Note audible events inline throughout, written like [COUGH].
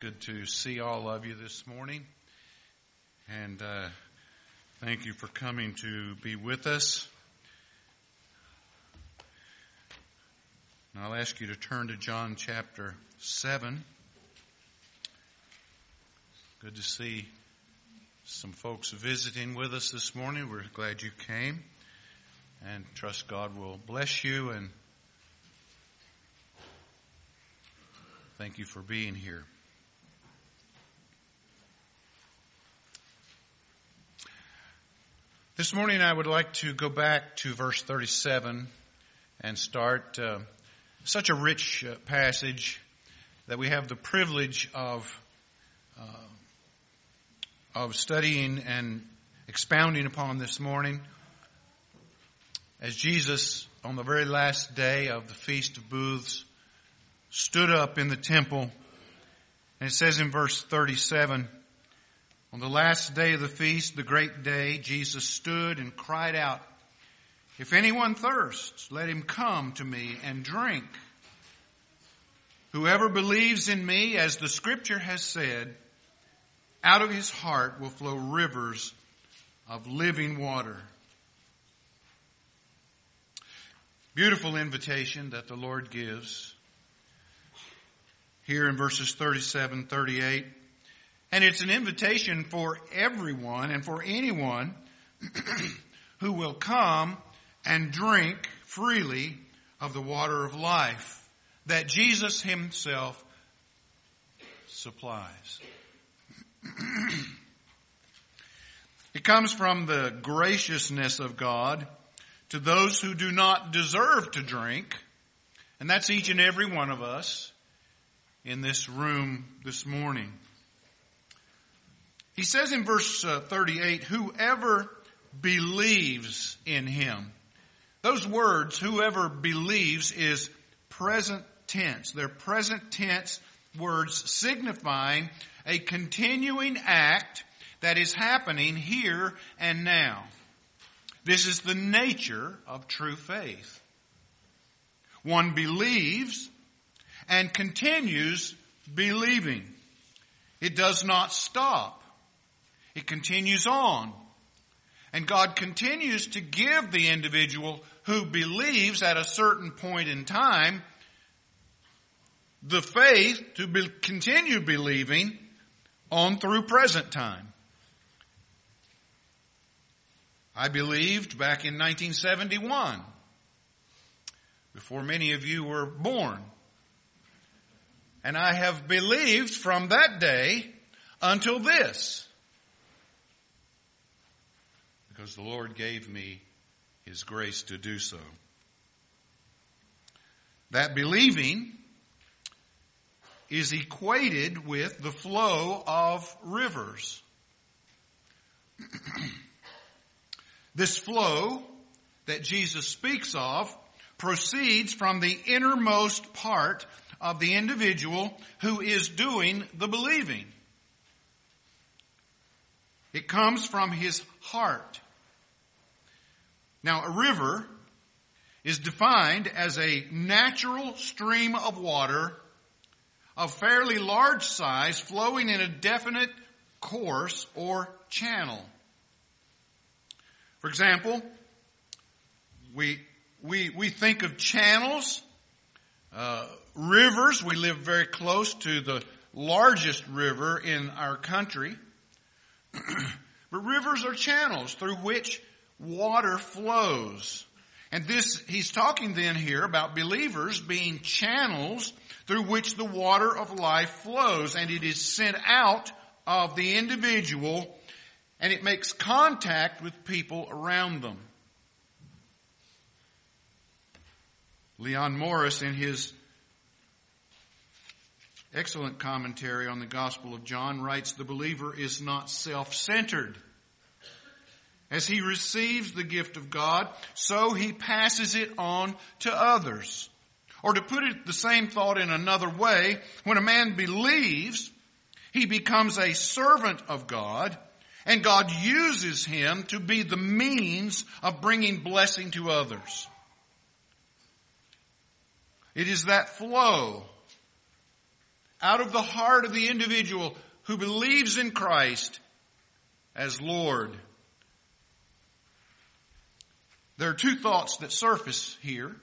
Good to see all of you this morning. And uh, thank you for coming to be with us. And I'll ask you to turn to John chapter 7. Good to see some folks visiting with us this morning. We're glad you came. And trust God will bless you and thank you for being here. This morning I would like to go back to verse 37 and start uh, such a rich uh, passage that we have the privilege of uh, of studying and expounding upon this morning. As Jesus, on the very last day of the Feast of Booths, stood up in the temple, and it says in verse 37, on the last day of the feast, the great day, Jesus stood and cried out, If anyone thirsts, let him come to me and drink. Whoever believes in me, as the scripture has said, out of his heart will flow rivers of living water. Beautiful invitation that the Lord gives here in verses 37, 38. And it's an invitation for everyone and for anyone [CLEARS THROAT] who will come and drink freely of the water of life that Jesus himself supplies. [CLEARS THROAT] it comes from the graciousness of God to those who do not deserve to drink, and that's each and every one of us in this room this morning. He says in verse uh, 38, whoever believes in him. Those words, whoever believes, is present tense. They're present tense words signifying a continuing act that is happening here and now. This is the nature of true faith. One believes and continues believing. It does not stop. It continues on. And God continues to give the individual who believes at a certain point in time the faith to be, continue believing on through present time. I believed back in 1971, before many of you were born. And I have believed from that day until this because the Lord gave me His grace to do so. That believing is equated with the flow of rivers. [CLEARS THROAT] this flow that Jesus speaks of proceeds from the innermost part of the individual who is doing the believing. It comes from his heart. Now, a river is defined as a natural stream of water of fairly large size flowing in a definite course or channel. For example, we, we, we think of channels, uh, rivers. We live very close to the largest river in our country. [CLEARS THROAT] but rivers are channels through which water flows. And this, he's talking then here about believers being channels through which the water of life flows and it is sent out of the individual and it makes contact with people around them. Leon Morris in his excellent commentary on the Gospel of John writes, the believer is not self-centered. As he receives the gift of God, so he passes it on to others. Or to put it the same thought in another way, when a man believes, he becomes a servant of God, and God uses him to be the means of bringing blessing to others. It is that flow out of the heart of the individual who believes in Christ as Lord. There are two thoughts that surface here.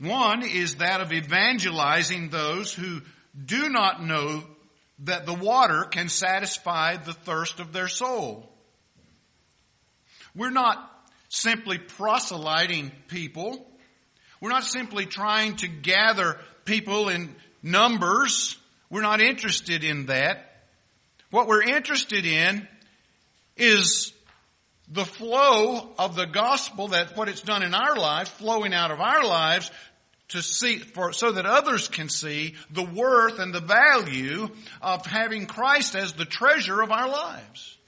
One is that of evangelizing those who do not know that the water can satisfy the thirst of their soul. We're not simply proselyting people. We're not simply trying to gather people in numbers. We're not interested in that. What we're interested in is the flow of the gospel that what it's done in our lives, flowing out of our lives to see, for, so that others can see the worth and the value of having Christ as the treasure of our lives.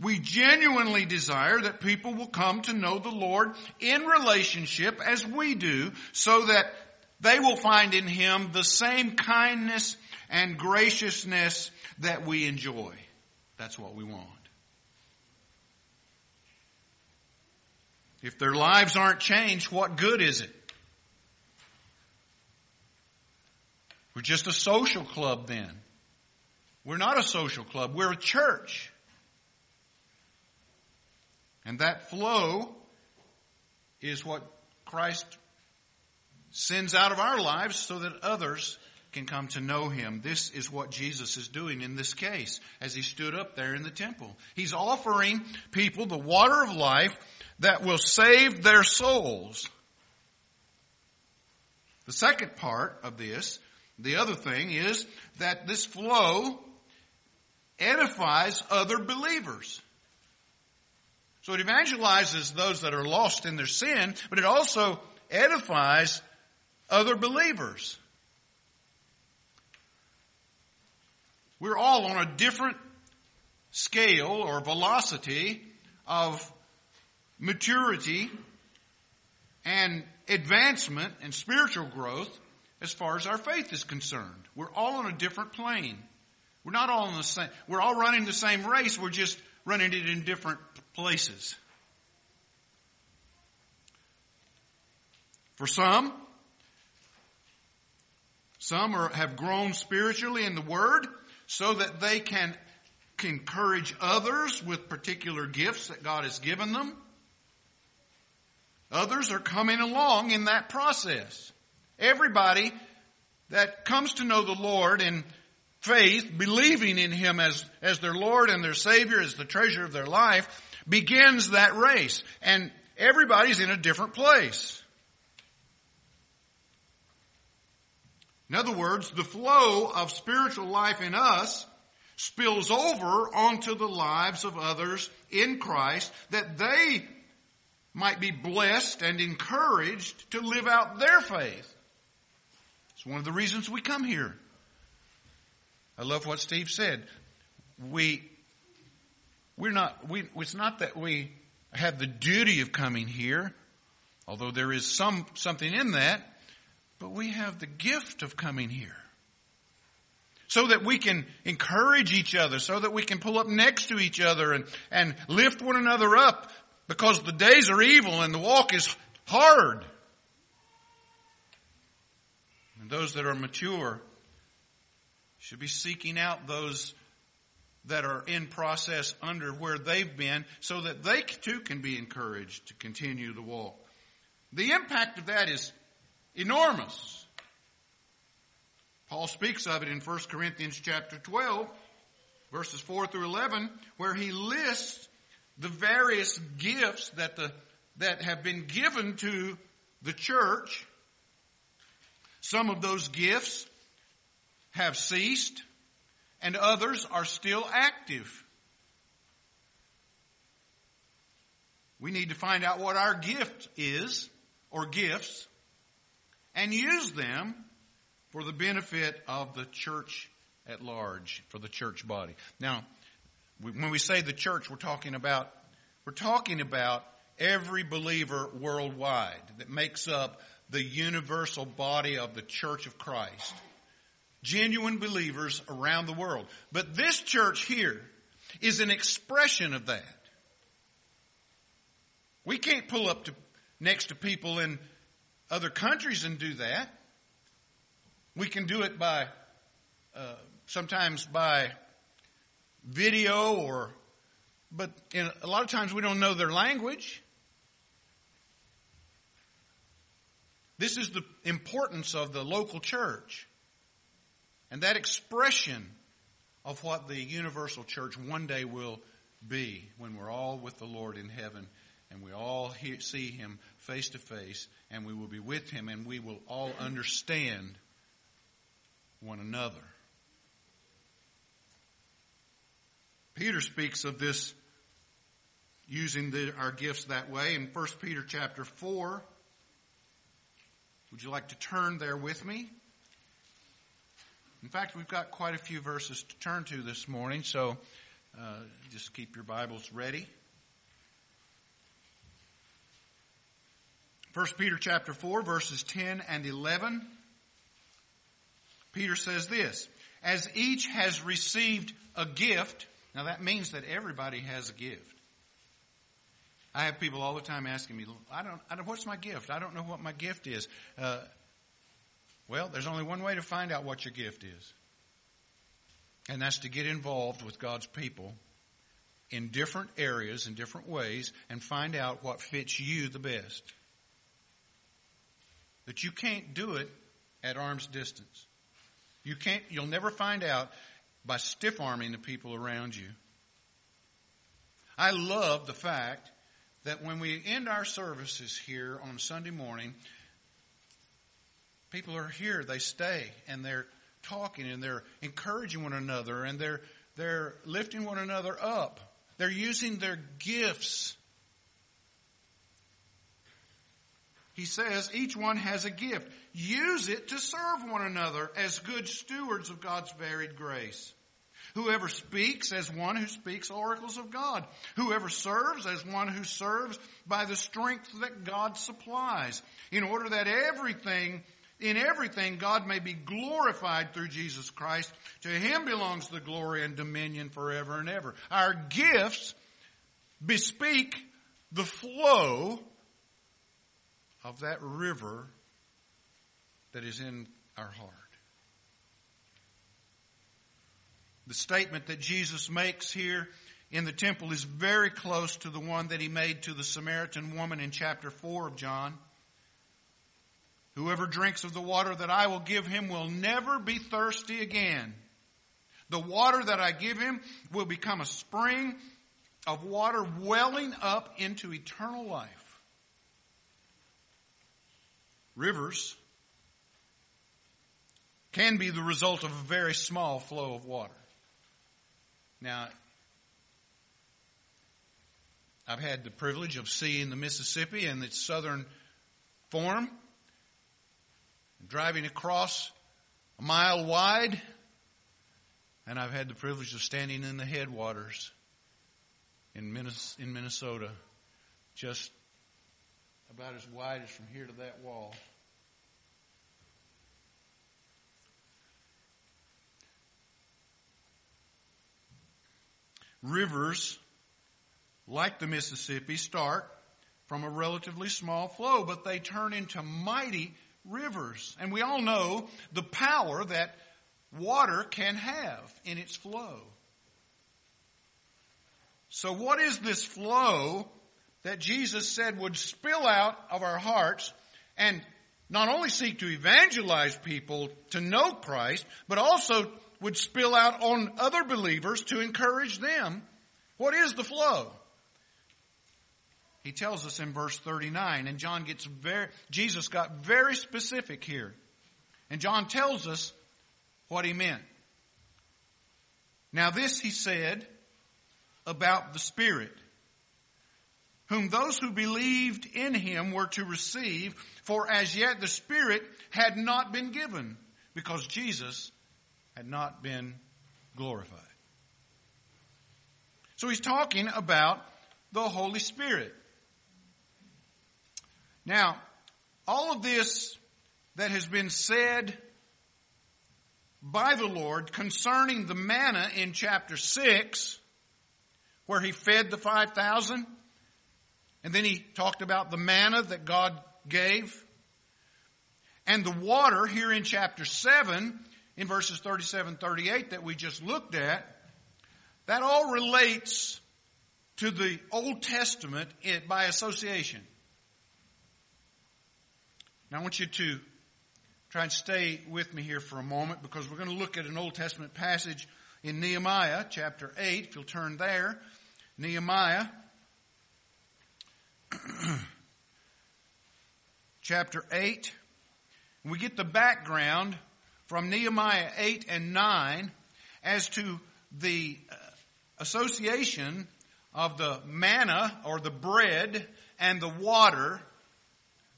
We genuinely desire that people will come to know the Lord in relationship as we do so that they will find in Him the same kindness and graciousness that we enjoy. That's what we want. If their lives aren't changed, what good is it? We're just a social club then. We're not a social club. We're a church. And that flow is what Christ sends out of our lives so that others can come to know him. This is what Jesus is doing in this case as he stood up there in the temple. He's offering people the water of life that will save their souls. The second part of this, the other thing is that this flow edifies other believers. So it evangelizes those that are lost in their sin, but it also edifies other believers. We're all on a different scale or velocity of maturity and advancement and spiritual growth as far as our faith is concerned. We're all on a different plane. We're not all in the same, we're all running the same race, we're just running it in different places. For some, some are, have grown spiritually in the Word so that they can encourage others with particular gifts that God has given them. Others are coming along in that process. Everybody that comes to know the Lord in faith, believing in Him as, as their Lord and their Savior, as the treasure of their life, begins that race. And everybody's in a different place. In other words, the flow of spiritual life in us spills over onto the lives of others in Christ that they might be blessed and encouraged to live out their faith. It's one of the reasons we come here. I love what Steve said. We, we're not, we, it's not that we have the duty of coming here, although there is some, something in that, but we have the gift of coming here. So that we can encourage each other, so that we can pull up next to each other and, and lift one another up because the days are evil and the walk is hard. And those that are mature should be seeking out those that are in process under where they've been so that they too can be encouraged to continue the walk. The impact of that is enormous. Paul speaks of it in 1 Corinthians chapter 12 verses 4 through 11 where he lists the various gifts that the, that have been given to the church. Some of those gifts have ceased and others are still active. We need to find out what our gift is or gifts and use them for the benefit of the church at large, for the church body. Now, when we say the church, we're talking about, we're talking about every believer worldwide that makes up the universal body of the church of Christ. Genuine believers around the world. But this church here is an expression of that. We can't pull up to, next to people in other countries and do that. We can do it by, uh, sometimes by video or, but in, a lot of times we don't know their language. This is the importance of the local church. And that expression of what the universal church one day will be when we're all with the Lord in heaven and we all hear, see Him face to face and we will be with Him and we will all understand one another. Peter speaks of this using the, our gifts that way in 1 Peter chapter 4. Would you like to turn there with me? In fact, we've got quite a few verses to turn to this morning, so uh, just keep your Bibles ready. 1 Peter chapter 4 verses 10 and 11. Peter says this, as each has received a gift, now that means that everybody has a gift. I have people all the time asking me, I don't, I don't what's my gift? I don't know what my gift is. Uh, well, there's only one way to find out what your gift is. And that's to get involved with God's people in different areas, in different ways, and find out what fits you the best. That you can't do it at arm's distance. You can't, you'll never find out by stiff arming the people around you. I love the fact that when we end our services here on Sunday morning, people are here, they stay, and they're talking and they're encouraging one another and they're, they're lifting one another up. They're using their gifts. He says each one has a gift. Use it to serve one another as good stewards of God's varied grace. Whoever speaks as one who speaks oracles of God. Whoever serves as one who serves by the strength that God supplies. In order that everything, in everything, God may be glorified through Jesus Christ. To Him belongs the glory and dominion forever and ever. Our gifts bespeak the flow of that river that is in our heart. The statement that Jesus makes here in the temple is very close to the one that he made to the Samaritan woman in chapter 4 of John. Whoever drinks of the water that I will give him will never be thirsty again. The water that I give him will become a spring of water welling up into eternal life. Rivers can be the result of a very small flow of water. Now, I've had the privilege of seeing the Mississippi in its southern form, driving across a mile wide, and I've had the privilege of standing in the headwaters in Minnesota, just about as wide as from here to that wall. Rivers, like the Mississippi, start from a relatively small flow, but they turn into mighty rivers. And we all know the power that water can have in its flow. So what is this flow that Jesus said would spill out of our hearts and not only seek to evangelize people to know Christ, but also would spill out on other believers to encourage them. What is the flow? He tells us in verse 39, and John gets very, Jesus got very specific here. And John tells us what he meant. Now this he said about the Spirit, whom those who believed in him were to receive, for as yet the Spirit had not been given, because Jesus had not been glorified. So he's talking about the Holy Spirit. Now, all of this that has been said by the Lord concerning the manna in chapter 6, where he fed the 5,000, and then he talked about the manna that God gave. And the water here in chapter 7, in verses 37 38 that we just looked at, that all relates to the Old Testament by association. Now I want you to try and stay with me here for a moment because we're going to look at an Old Testament passage in Nehemiah chapter 8. If you'll turn there, Nehemiah [CLEARS THROAT] chapter 8. We get the background from Nehemiah 8 and 9 as to the uh, association of the manna or the bread and the water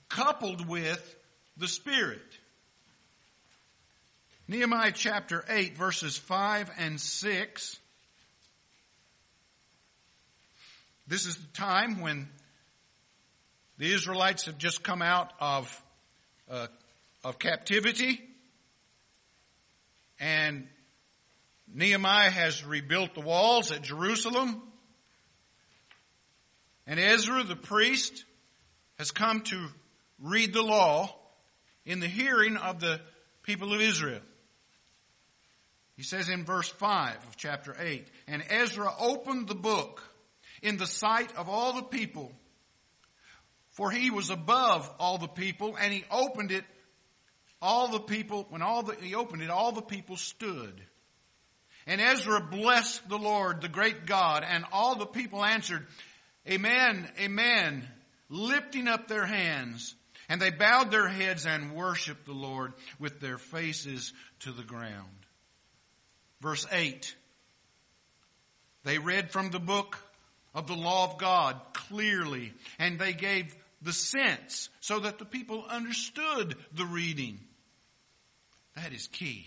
coupled with the Spirit. Nehemiah chapter 8 verses 5 and 6. This is the time when the Israelites have just come out of, uh, of captivity and Nehemiah has rebuilt the walls at Jerusalem. And Ezra the priest has come to read the law in the hearing of the people of Israel. He says in verse 5 of chapter 8, And Ezra opened the book in the sight of all the people, for he was above all the people, and he opened it, all the people, when all the, he opened it, all the people stood. And Ezra blessed the Lord, the great God, and all the people answered, Amen, Amen, lifting up their hands. And they bowed their heads and worshiped the Lord with their faces to the ground. Verse 8. They read from the book of the law of God clearly, and they gave the sense so that the people understood the reading. That is key.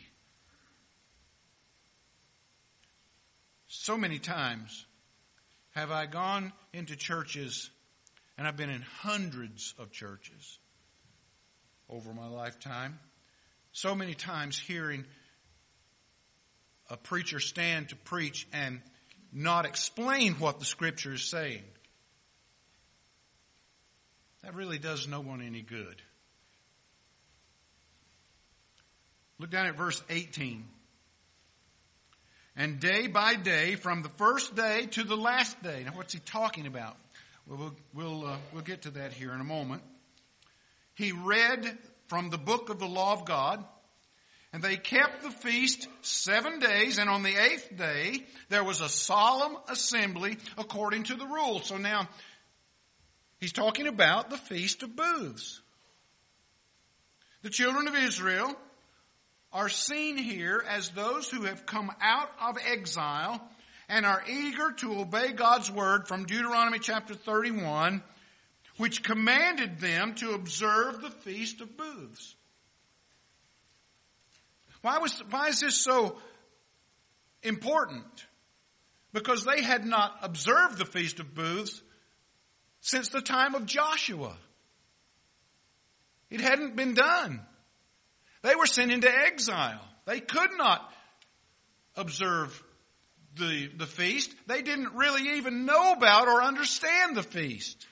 So many times have I gone into churches, and I've been in hundreds of churches over my lifetime. So many times hearing a preacher stand to preach and not explain what the scripture is saying. That really does no one any good. Look down at verse 18. And day by day, from the first day to the last day. Now, what's he talking about? Well, we'll, we'll, uh, we'll get to that here in a moment. He read from the book of the law of God, and they kept the feast seven days, and on the eighth day, there was a solemn assembly according to the rule. So now, he's talking about the Feast of Booths. The children of Israel are seen here as those who have come out of exile and are eager to obey God's word from Deuteronomy chapter 31, which commanded them to observe the Feast of Booths. Why was, why is this so important? Because they had not observed the Feast of Booths since the time of Joshua. It hadn't been done. They were sent into exile. They could not observe the, the feast. They didn't really even know about or understand the feast.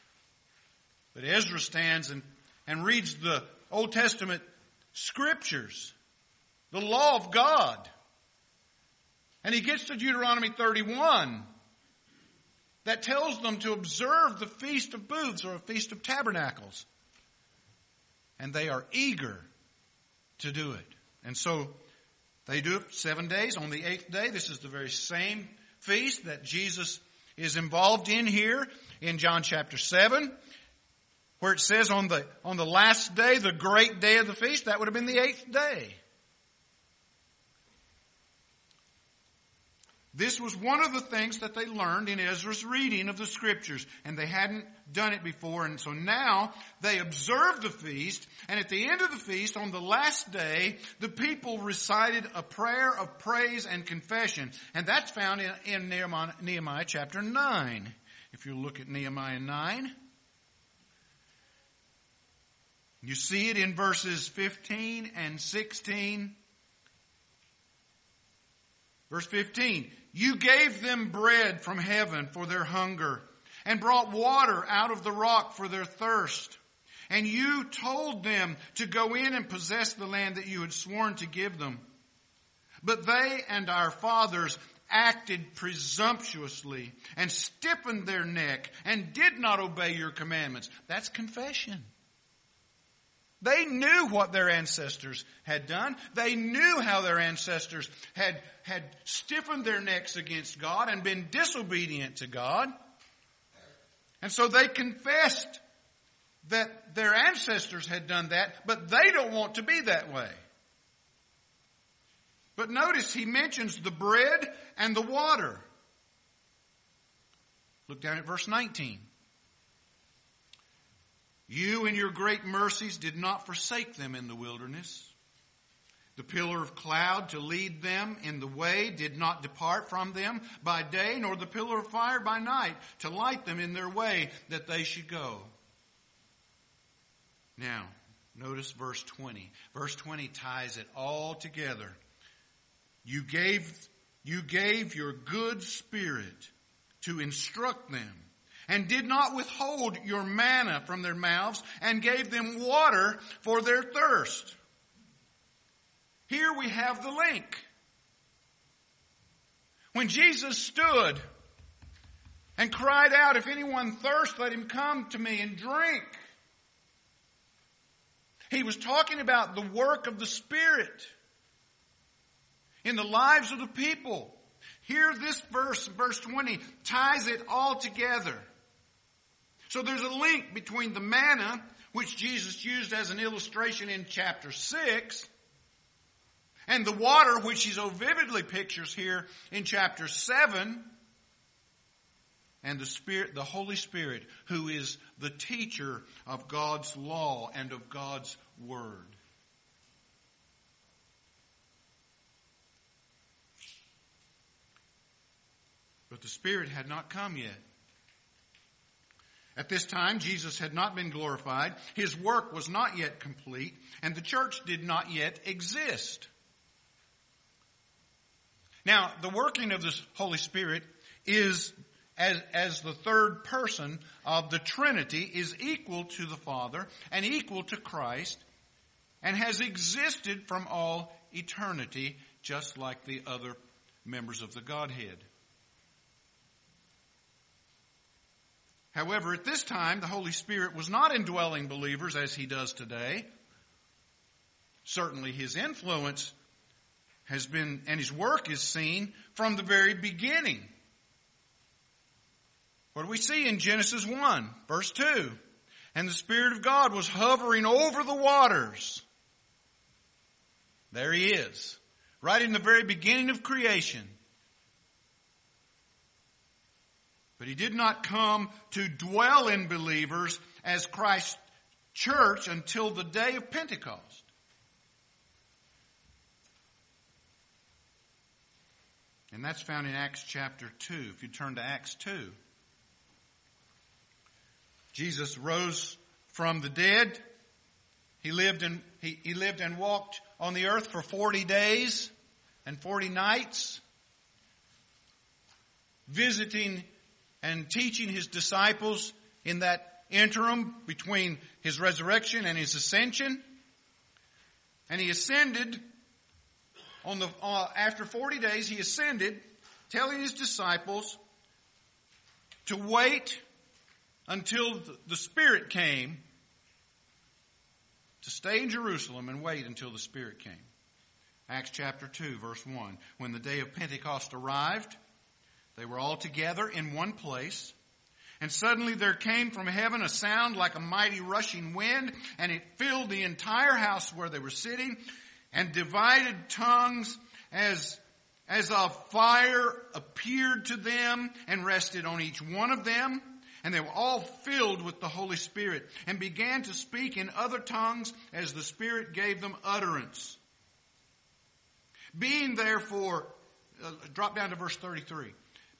But Ezra stands and, and reads the Old Testament scriptures, the law of God. And he gets to Deuteronomy 31 that tells them to observe the Feast of Booths or a Feast of Tabernacles. And they are eager to do it. And so they do it seven days. On the eighth day, this is the very same feast that Jesus is involved in here in John chapter 7, where it says on the, on the last day, the great day of the feast, that would have been the eighth day. This was one of the things that they learned in Ezra's reading of the scriptures, and they hadn't done it before, and so now they observed the feast, and at the end of the feast, on the last day, the people recited a prayer of praise and confession, and that's found in, in Nehemiah, Nehemiah chapter 9. If you look at Nehemiah 9, you see it in verses 15 and 16. Verse 15, you gave them bread from heaven for their hunger and brought water out of the rock for their thirst. And you told them to go in and possess the land that you had sworn to give them. But they and our fathers acted presumptuously and stiffened their neck and did not obey your commandments. That's confession. They knew what their ancestors had done. They knew how their ancestors had, had stiffened their necks against God and been disobedient to God. And so they confessed that their ancestors had done that, but they don't want to be that way. But notice he mentions the bread and the water. Look down at verse 19. You in your great mercies did not forsake them in the wilderness. The pillar of cloud to lead them in the way did not depart from them by day, nor the pillar of fire by night to light them in their way that they should go. Now, notice verse 20. Verse 20 ties it all together. You gave, you gave your good spirit to instruct them and did not withhold your manna from their mouths and gave them water for their thirst. Here we have the link. When Jesus stood and cried out, if anyone thirst, let him come to me and drink. He was talking about the work of the Spirit in the lives of the people. Here, this verse, verse 20, ties it all together. So there's a link between the manna, which Jesus used as an illustration in chapter 6, and the water, which he so vividly pictures here in chapter 7, and the Spirit, the Holy Spirit, who is the teacher of God's law and of God's Word. But the Spirit had not come yet. At this time, Jesus had not been glorified. His work was not yet complete, and the church did not yet exist. Now, the working of the Holy Spirit is as, as the third person of the Trinity is equal to the Father and equal to Christ and has existed from all eternity just like the other members of the Godhead. However, at this time, the Holy Spirit was not indwelling believers as he does today. Certainly his influence has been, and his work is seen from the very beginning. What do we see in Genesis 1, verse 2? And the Spirit of God was hovering over the waters. There he is. Right in the very beginning of creation. But he did not come to dwell in believers as Christ's church until the day of Pentecost. And that's found in Acts chapter 2. If you turn to Acts 2. Jesus rose from the dead. He lived and he, he lived and walked on the earth for 40 days and 40 nights, visiting and teaching his disciples in that interim between his resurrection and his ascension. And he ascended on the, uh, after 40 days, he ascended, telling his disciples to wait until the Spirit came, to stay in Jerusalem and wait until the Spirit came. Acts chapter 2 verse 1. When the day of Pentecost arrived, they were all together in one place. And suddenly there came from heaven a sound like a mighty rushing wind, and it filled the entire house where they were sitting, and divided tongues as, as of fire appeared to them and rested on each one of them. And they were all filled with the Holy Spirit and began to speak in other tongues as the Spirit gave them utterance. Being therefore, uh, drop down to verse 33.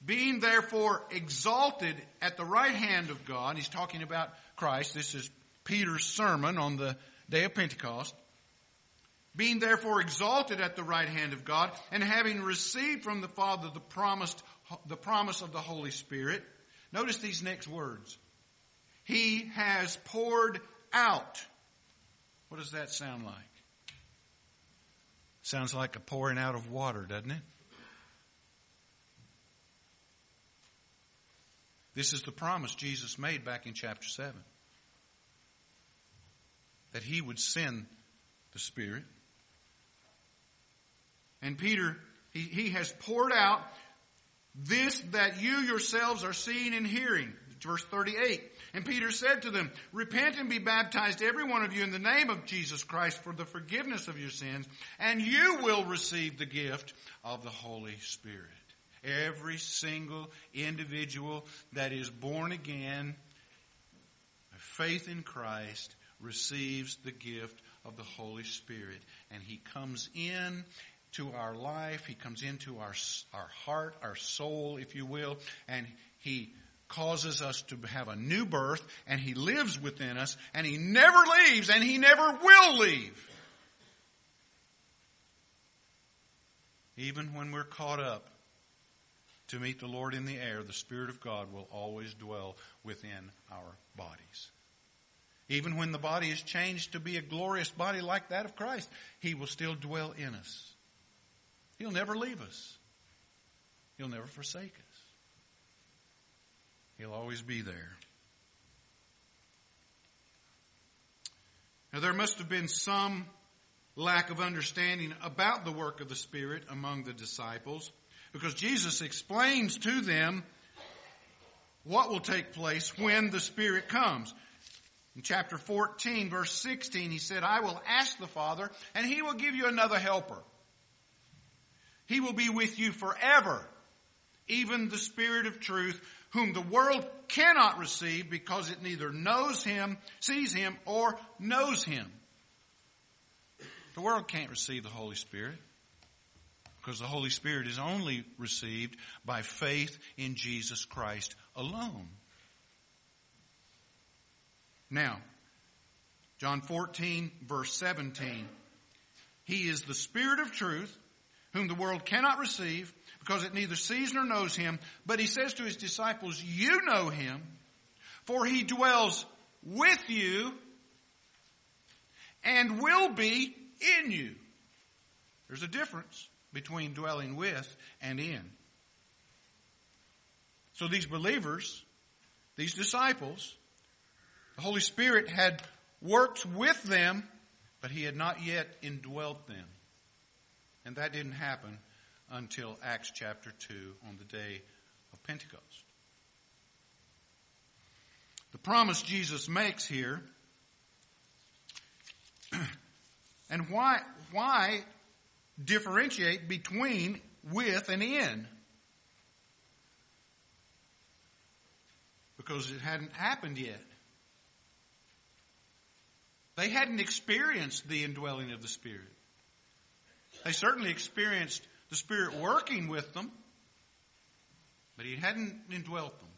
Being therefore exalted at the right hand of God, he's talking about Christ. This is Peter's sermon on the day of Pentecost. Being therefore exalted at the right hand of God and having received from the Father the promised, the promise of the Holy Spirit. Notice these next words. He has poured out. What does that sound like? Sounds like a pouring out of water, doesn't it? This is the promise Jesus made back in chapter 7 that he would send the Spirit. And Peter, he, he has poured out this that you yourselves are seeing and hearing. Verse 38. And Peter said to them, Repent and be baptized, every one of you, in the name of Jesus Christ for the forgiveness of your sins, and you will receive the gift of the Holy Spirit. Every single individual that is born again, faith in Christ, receives the gift of the Holy Spirit. And He comes in to our life. He comes into our, our heart, our soul, if you will, and He causes us to have a new birth, and He lives within us, and He never leaves, and He never will leave. Even when we're caught up to meet the Lord in the air, the Spirit of God will always dwell within our bodies. Even when the body is changed to be a glorious body like that of Christ, He will still dwell in us. He'll never leave us. He'll never forsake us. He'll always be there. Now there must have been some lack of understanding about the work of the Spirit among the disciples because Jesus explains to them what will take place when the Spirit comes. In chapter 14, verse 16, he said, I will ask the Father, and he will give you another helper. He will be with you forever, even the Spirit of truth, whom the world cannot receive because it neither knows him, sees him, or knows him. The world can't receive the Holy Spirit because the Holy Spirit is only received by faith in Jesus Christ alone. Now, John 14, verse 17. He is the Spirit of truth, whom the world cannot receive, because it neither sees nor knows him. But he says to his disciples, You know him, for he dwells with you and will be in you. There's a difference between dwelling with and in. So these believers, these disciples, the Holy Spirit had worked with them, but He had not yet indwelt them. And that didn't happen until Acts chapter 2 on the day of Pentecost. The promise Jesus makes here, [CLEARS THROAT] and why, why differentiate between with and in? Because it hadn't happened yet. They hadn't experienced the indwelling of the Spirit. They certainly experienced the Spirit working with them, but He hadn't indwelt them.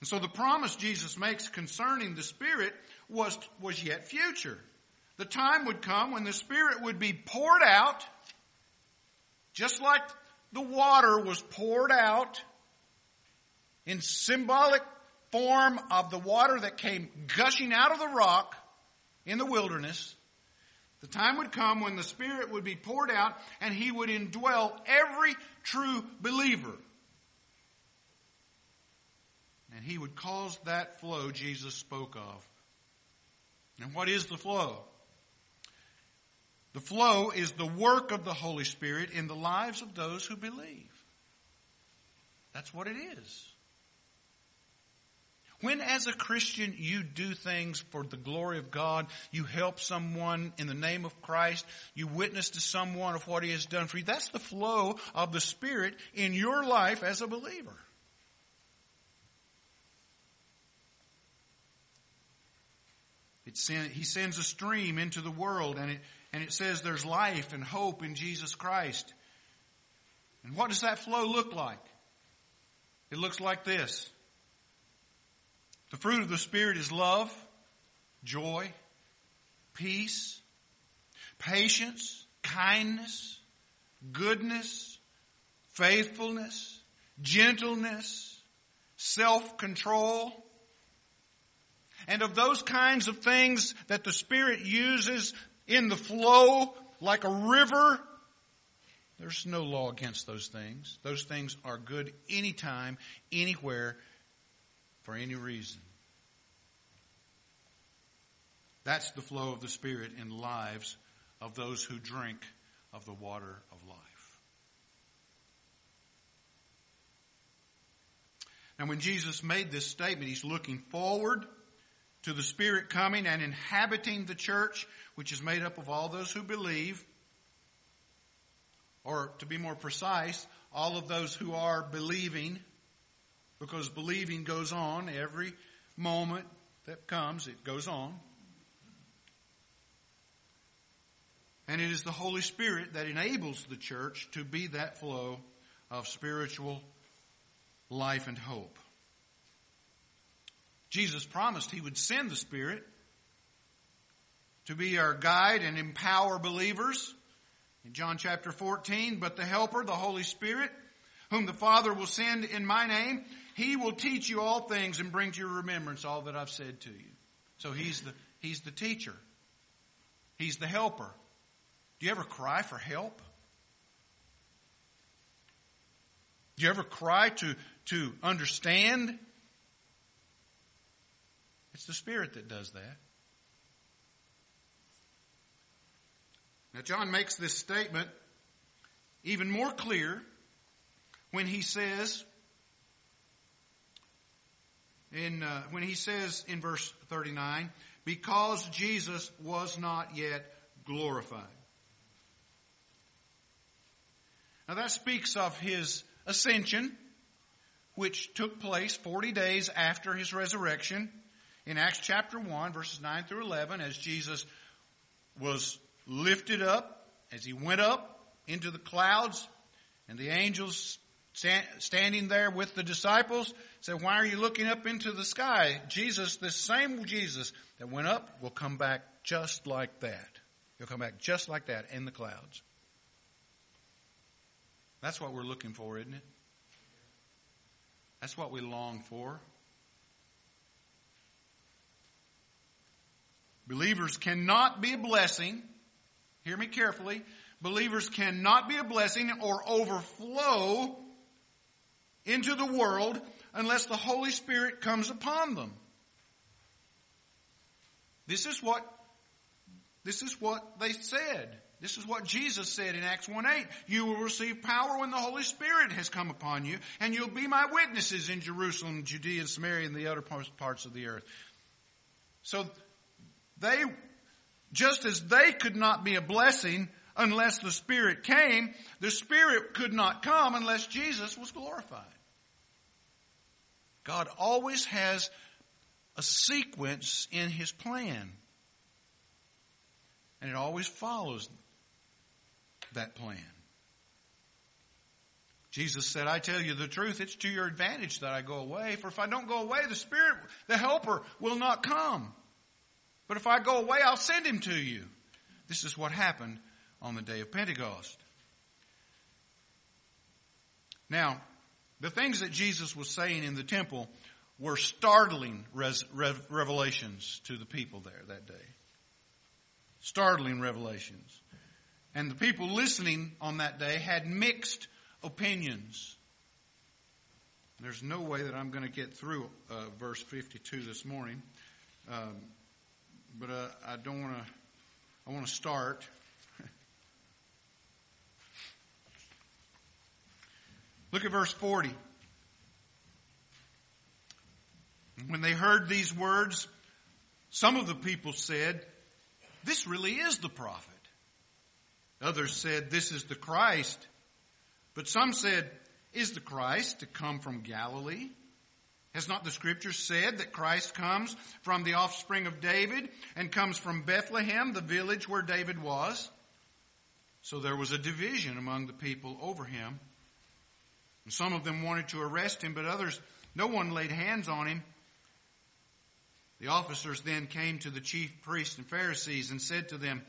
And so the promise Jesus makes concerning the Spirit was, was yet future. The time would come when the Spirit would be poured out, just like the water was poured out in symbolic form of the water that came gushing out of the rock in the wilderness. The time would come when the Spirit would be poured out and He would indwell every true believer. And He would cause that flow Jesus spoke of. And what is the flow? The flow is the work of the Holy Spirit in the lives of those who believe. That's what it is. When as a Christian you do things for the glory of God, you help someone in the name of Christ, you witness to someone of what He has done for you, that's the flow of the Spirit in your life as a believer. Send, he sends a stream into the world and it, and it says there's life and hope in Jesus Christ. And what does that flow look like? It looks like this. The fruit of the Spirit is love, joy, peace, patience, kindness, goodness, faithfulness, gentleness, self-control. and of those kinds of things that the Spirit uses in the flow like a river, there's no law against those things. Those things are good anytime, anywhere, for any reason. That's the flow of the Spirit in lives of those who drink of the water of life. Now, when Jesus made this statement, he's looking forward to the Spirit coming and inhabiting the church, which is made up of all those who believe, or to be more precise, all of those who are believing, because believing goes on every moment that comes, it goes on. And it is the Holy Spirit that enables the church to be that flow of spiritual life and hope. Jesus promised he would send the Spirit to be our guide and empower believers. In John chapter 14, but the Helper, the Holy Spirit, whom the Father will send in my name, he will teach you all things and bring to your remembrance all that I've said to you. So he's the, he's the teacher. He's the helper. Do you ever cry for help? Do you ever cry to, to understand. It's the Spirit that does that. Now, John makes this statement even more clear when he says, in, uh, when he says in verse 39, because Jesus was not yet glorified. Now that speaks of his ascension which took place 40 days after his resurrection in Acts chapter 1, verses 9 through 11, as Jesus was lifted up, as he went up into the clouds, and the angels standing there with the disciples said, Why are you looking up into the sky? Jesus, this same Jesus that went up, will come back just like that. He'll come back just like that in the clouds. That's what we're looking for, isn't it? That's what we long for. Believers cannot be a blessing. Hear me carefully. Believers cannot be a blessing or overflow into the world unless the Holy Spirit comes upon them. This is what, this is what they said. This is what Jesus said in Acts 1-8. You will receive power when the Holy Spirit has come upon you, and you'll be my witnesses in Jerusalem, Judea, and Samaria, and the other parts of the earth. So they, just as they could not be a blessing unless the Spirit came, the Spirit could not come unless Jesus was glorified. God always has a sequence in His plan. And it always follows that plan. Jesus said, I tell you the truth, it's to your advantage that I go away, for if I don't go away, the Spirit, the Helper, will not come. But if I go away, I'll send him to you. This is what happened on the day of Pentecost. Now, the things that Jesus was saying in the temple were startling res- revelations to the people there that day. Startling revelations. And the people listening on that day had mixed opinions. There's no way that I'm going to get through uh, verse 52 this morning, um, but uh, I don't want to. I want to start. [LAUGHS] Look at verse 40. When they heard these words, some of the people said, This really is the prophet. Others said, This is the Christ. But some said, Is the Christ to come from Galilee? Has not the scripture said that Christ comes from the offspring of David and comes from Bethlehem, the village where David was? So there was a division among the people over him. And some of them wanted to arrest him, but others, no one laid hands on him. The officers then came to the chief priests and Pharisees and said to them,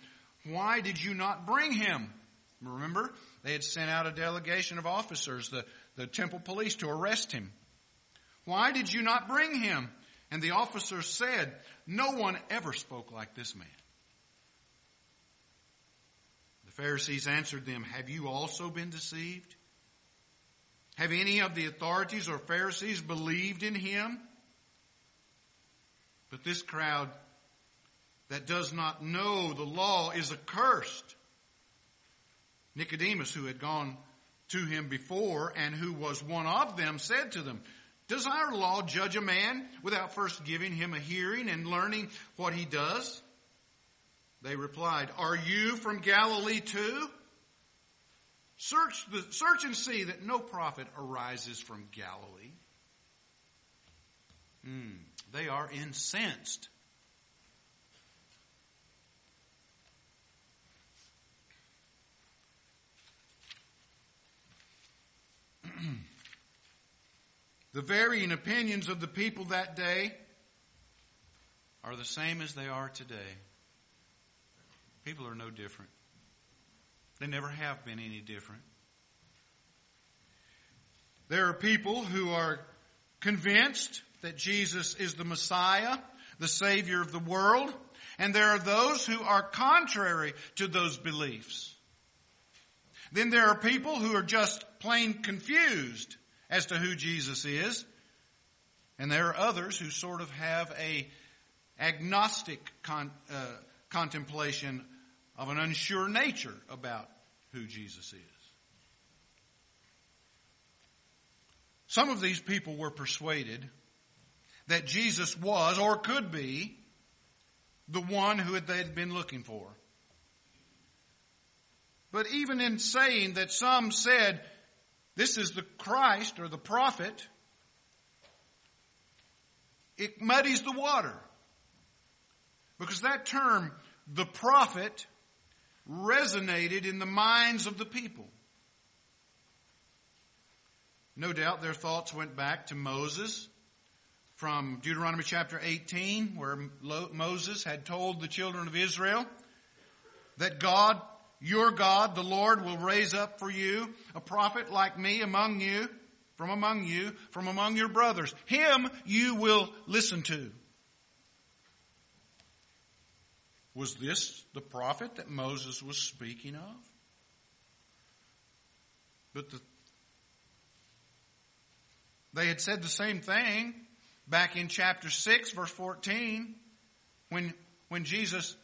why did you not bring him? Remember, they had sent out a delegation of officers, the, the temple police, to arrest him. Why did you not bring him? And the officers said, No one ever spoke like this man. The Pharisees answered them, Have you also been deceived? Have any of the authorities or Pharisees believed in him? But this crowd that does not know the law is accursed. Nicodemus, who had gone to him before and who was one of them, said to them, Does our law judge a man without first giving him a hearing and learning what he does? They replied, Are you from Galilee too? Search, the, search and see that no prophet arises from Galilee. Mm, they are incensed. [CLEARS THROAT] the varying opinions of the people that day are the same as they are today. People are no different. They never have been any different. There are people who are convinced that Jesus is the Messiah, the Savior of the world, and there are those who are contrary to those beliefs. Then there are people who are just plain confused as to who Jesus is, and there are others who sort of have a agnostic con, uh, contemplation of an unsure nature about who Jesus is. Some of these people were persuaded that Jesus was or could be the one who they had been looking for. But even in saying that some said, this is the Christ or the prophet, it muddies the water. Because that term, the prophet, resonated in the minds of the people. No doubt their thoughts went back to Moses from Deuteronomy chapter 18, where Moses had told the children of Israel that God, your God, the Lord, will raise up for you a prophet like me among you, from among you, from among your brothers. Him you will listen to. Was this the prophet that Moses was speaking of? But the, they had said the same thing back in chapter 6, verse 14, when, when Jesus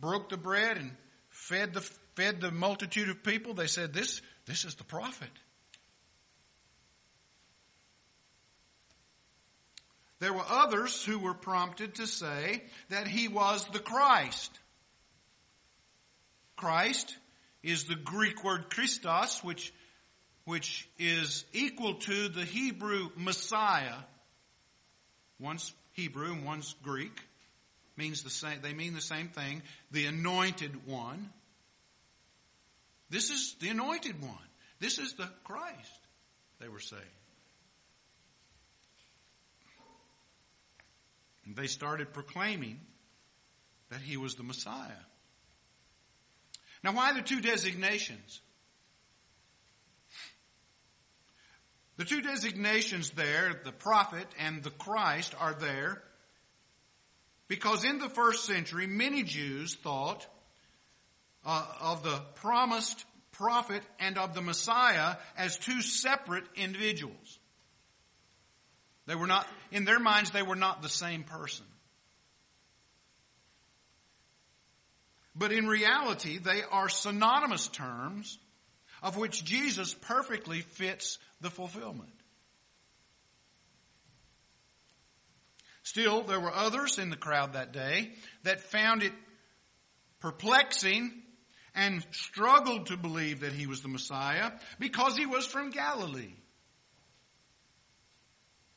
broke the bread and fed the, fed the multitude of people. They said, this, this is the prophet. There were others who were prompted to say that he was the Christ. Christ is the Greek word Christos, which, which is equal to the Hebrew Messiah. One's Hebrew and one's Greek. Means the same, they mean the same thing. The anointed one. This is the anointed one. This is the Christ, they were saying. And they started proclaiming that he was the Messiah. Now, why the two designations? The two designations there, the prophet and the Christ, are there because in the first century, many Jews thought uh, of the promised prophet and of the Messiah as two separate individuals. They were not, in their minds, they were not the same person. But in reality, they are synonymous terms of which Jesus perfectly fits the fulfillment. Still, there were others in the crowd that day that found it perplexing and struggled to believe that he was the Messiah because he was from Galilee.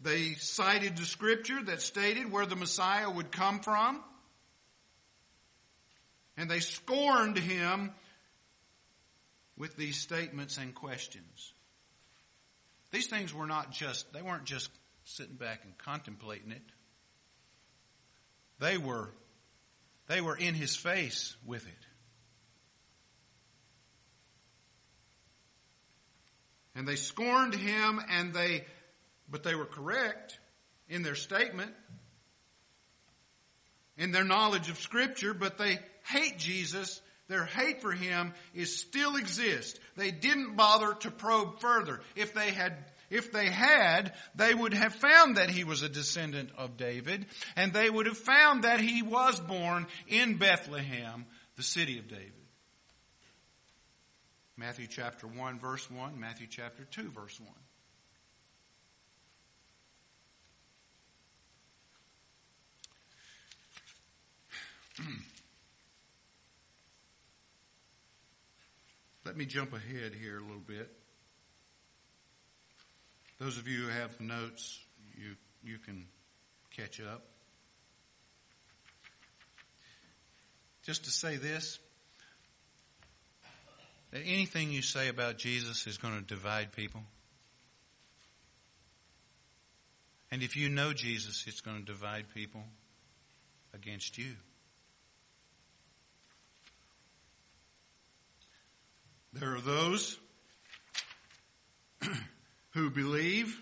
They cited the scripture that stated where the Messiah would come from. And they scorned him with these statements and questions. These things were not just, they weren't just sitting back and contemplating it. They were, they were in his face with it. And they scorned him and they but they were correct in their statement, in their knowledge of Scripture, but they hate Jesus. Their hate for him is still exists. They didn't bother to probe further. If they had if they had, they would have found that he was a descendant of David, and they would have found that he was born in Bethlehem, the city of David. Matthew chapter 1 verse 1, Matthew chapter 2 verse 1. [CLEARS THROAT] Let me jump ahead here a little bit. Those of you who have notes, you, you can catch up. Just to say this, that anything you say about Jesus is going to divide people. And if you know Jesus, it's going to divide people against you. There are those [CLEARS THROAT] who believe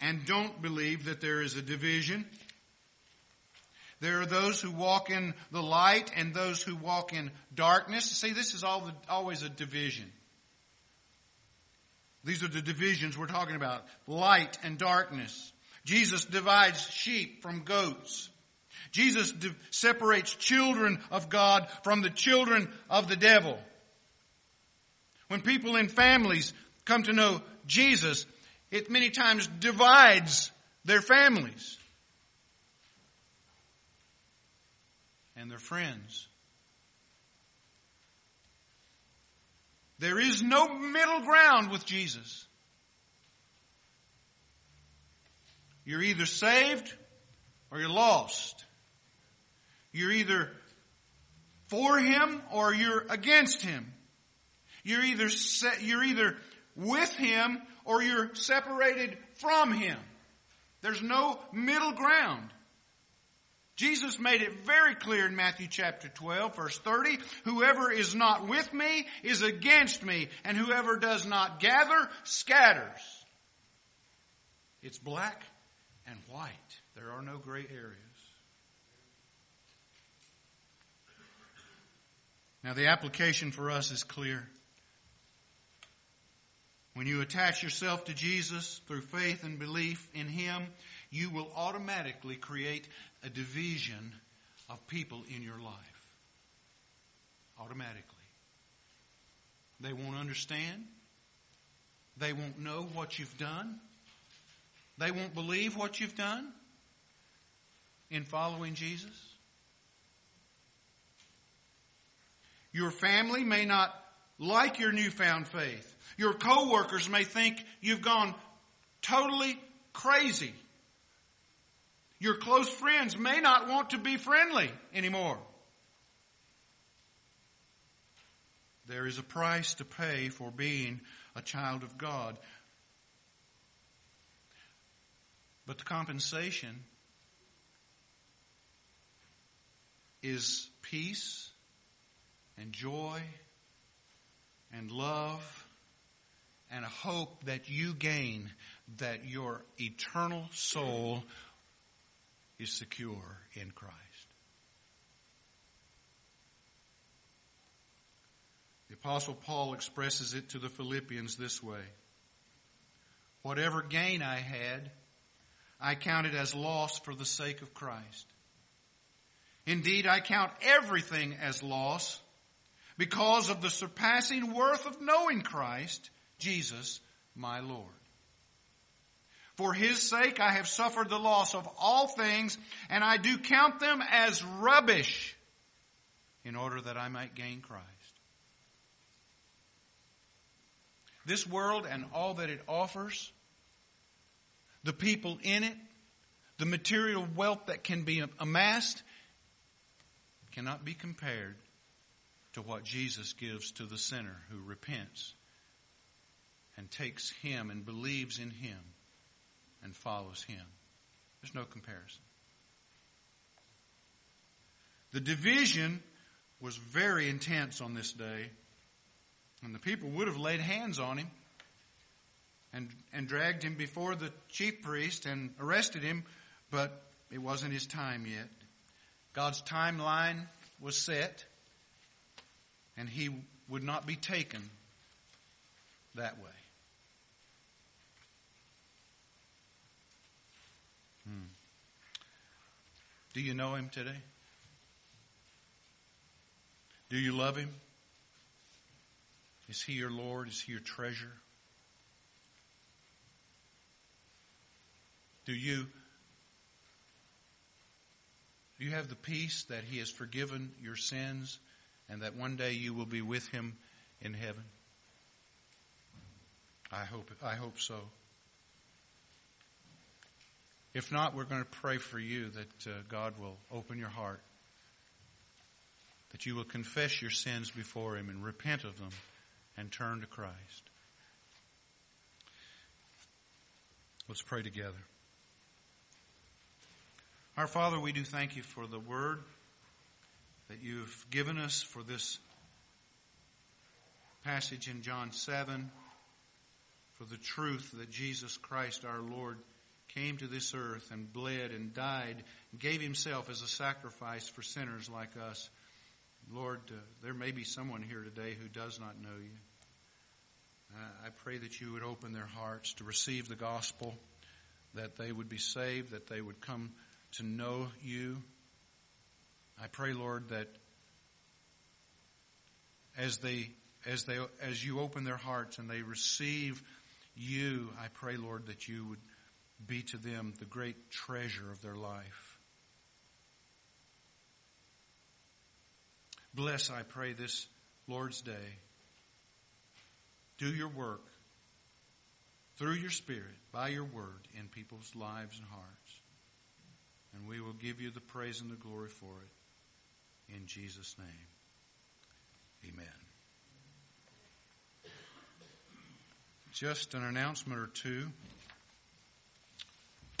and don't believe that there is a division. There are those who walk in the light and those who walk in darkness. See, this is all the, always a division. These are the divisions we're talking about. Light and darkness. Jesus divides sheep from goats. Jesus separates children of God from the children of the devil. When people in families come to know Jesus, it many times divides their families and their friends. There is no middle ground with Jesus. You're either saved or you're lost. You're either for him or you're against him. You're either you're either with him or you're separated from him. There's no middle ground. Jesus made it very clear in Matthew chapter 12 verse 30, whoever is not with me is against me, and whoever does not gather scatters. It's black and white. There are no gray areas. Now, the application for us is clear. When you attach yourself to Jesus through faith and belief in Him, you will automatically create a division of people in your life. Automatically. They won't understand. They won't know what you've done. They won't believe what you've done in following Jesus. Your family may not like your newfound faith. Your coworkers may think you've gone totally crazy. Your close friends may not want to be friendly anymore. There is a price to pay for being a child of God. But the compensation is peace and joy and love and a hope that you gain that your eternal soul is secure in Christ. The apostle Paul expresses it to the Philippians this way. Whatever gain I had, I counted as loss for the sake of Christ. Indeed, I count everything as loss because of the surpassing worth of knowing Christ, Jesus, my Lord. For his sake I have suffered the loss of all things, and I do count them as rubbish in order that I might gain Christ. This world and all that it offers, the people in it, the material wealth that can be amassed, cannot be compared to what Jesus gives to the sinner who repents and takes Him and believes in Him and follows Him. There's no comparison. The division was very intense on this day, and the people would have laid hands on him and, and dragged him before the chief priest and arrested him, but it wasn't his time yet. God's timeline was set, and he would not be taken that way. Hmm. Do you know him today? Do you love him? Is he your Lord? Is he your treasure? Do you do you have the peace that he has forgiven your sins and that one day you will be with him in heaven? I hope I hope so. If not, we're going to pray for you that uh, God will open your heart, that you will confess your sins before him and repent of them and turn to Christ. Let's pray together. Our Father, we do thank you for the word that you've given us for this passage in John 7, for the truth that Jesus Christ our Lord came to this earth and bled and died and gave himself as a sacrifice for sinners like us. Lord, uh, there may be someone here today who does not know you. Uh, I pray that you would open their hearts to receive the gospel, that they would be saved, that they would come to know you. I pray, Lord, that as they as they as you open their hearts and they receive you, I pray, Lord, that you would be to them the great treasure of their life. Bless, I pray, this Lord's day. Do your work through your Spirit, by your word, in people's lives and hearts. And we will give you the praise and the glory for it. In Jesus' name. Amen. Just an announcement or two.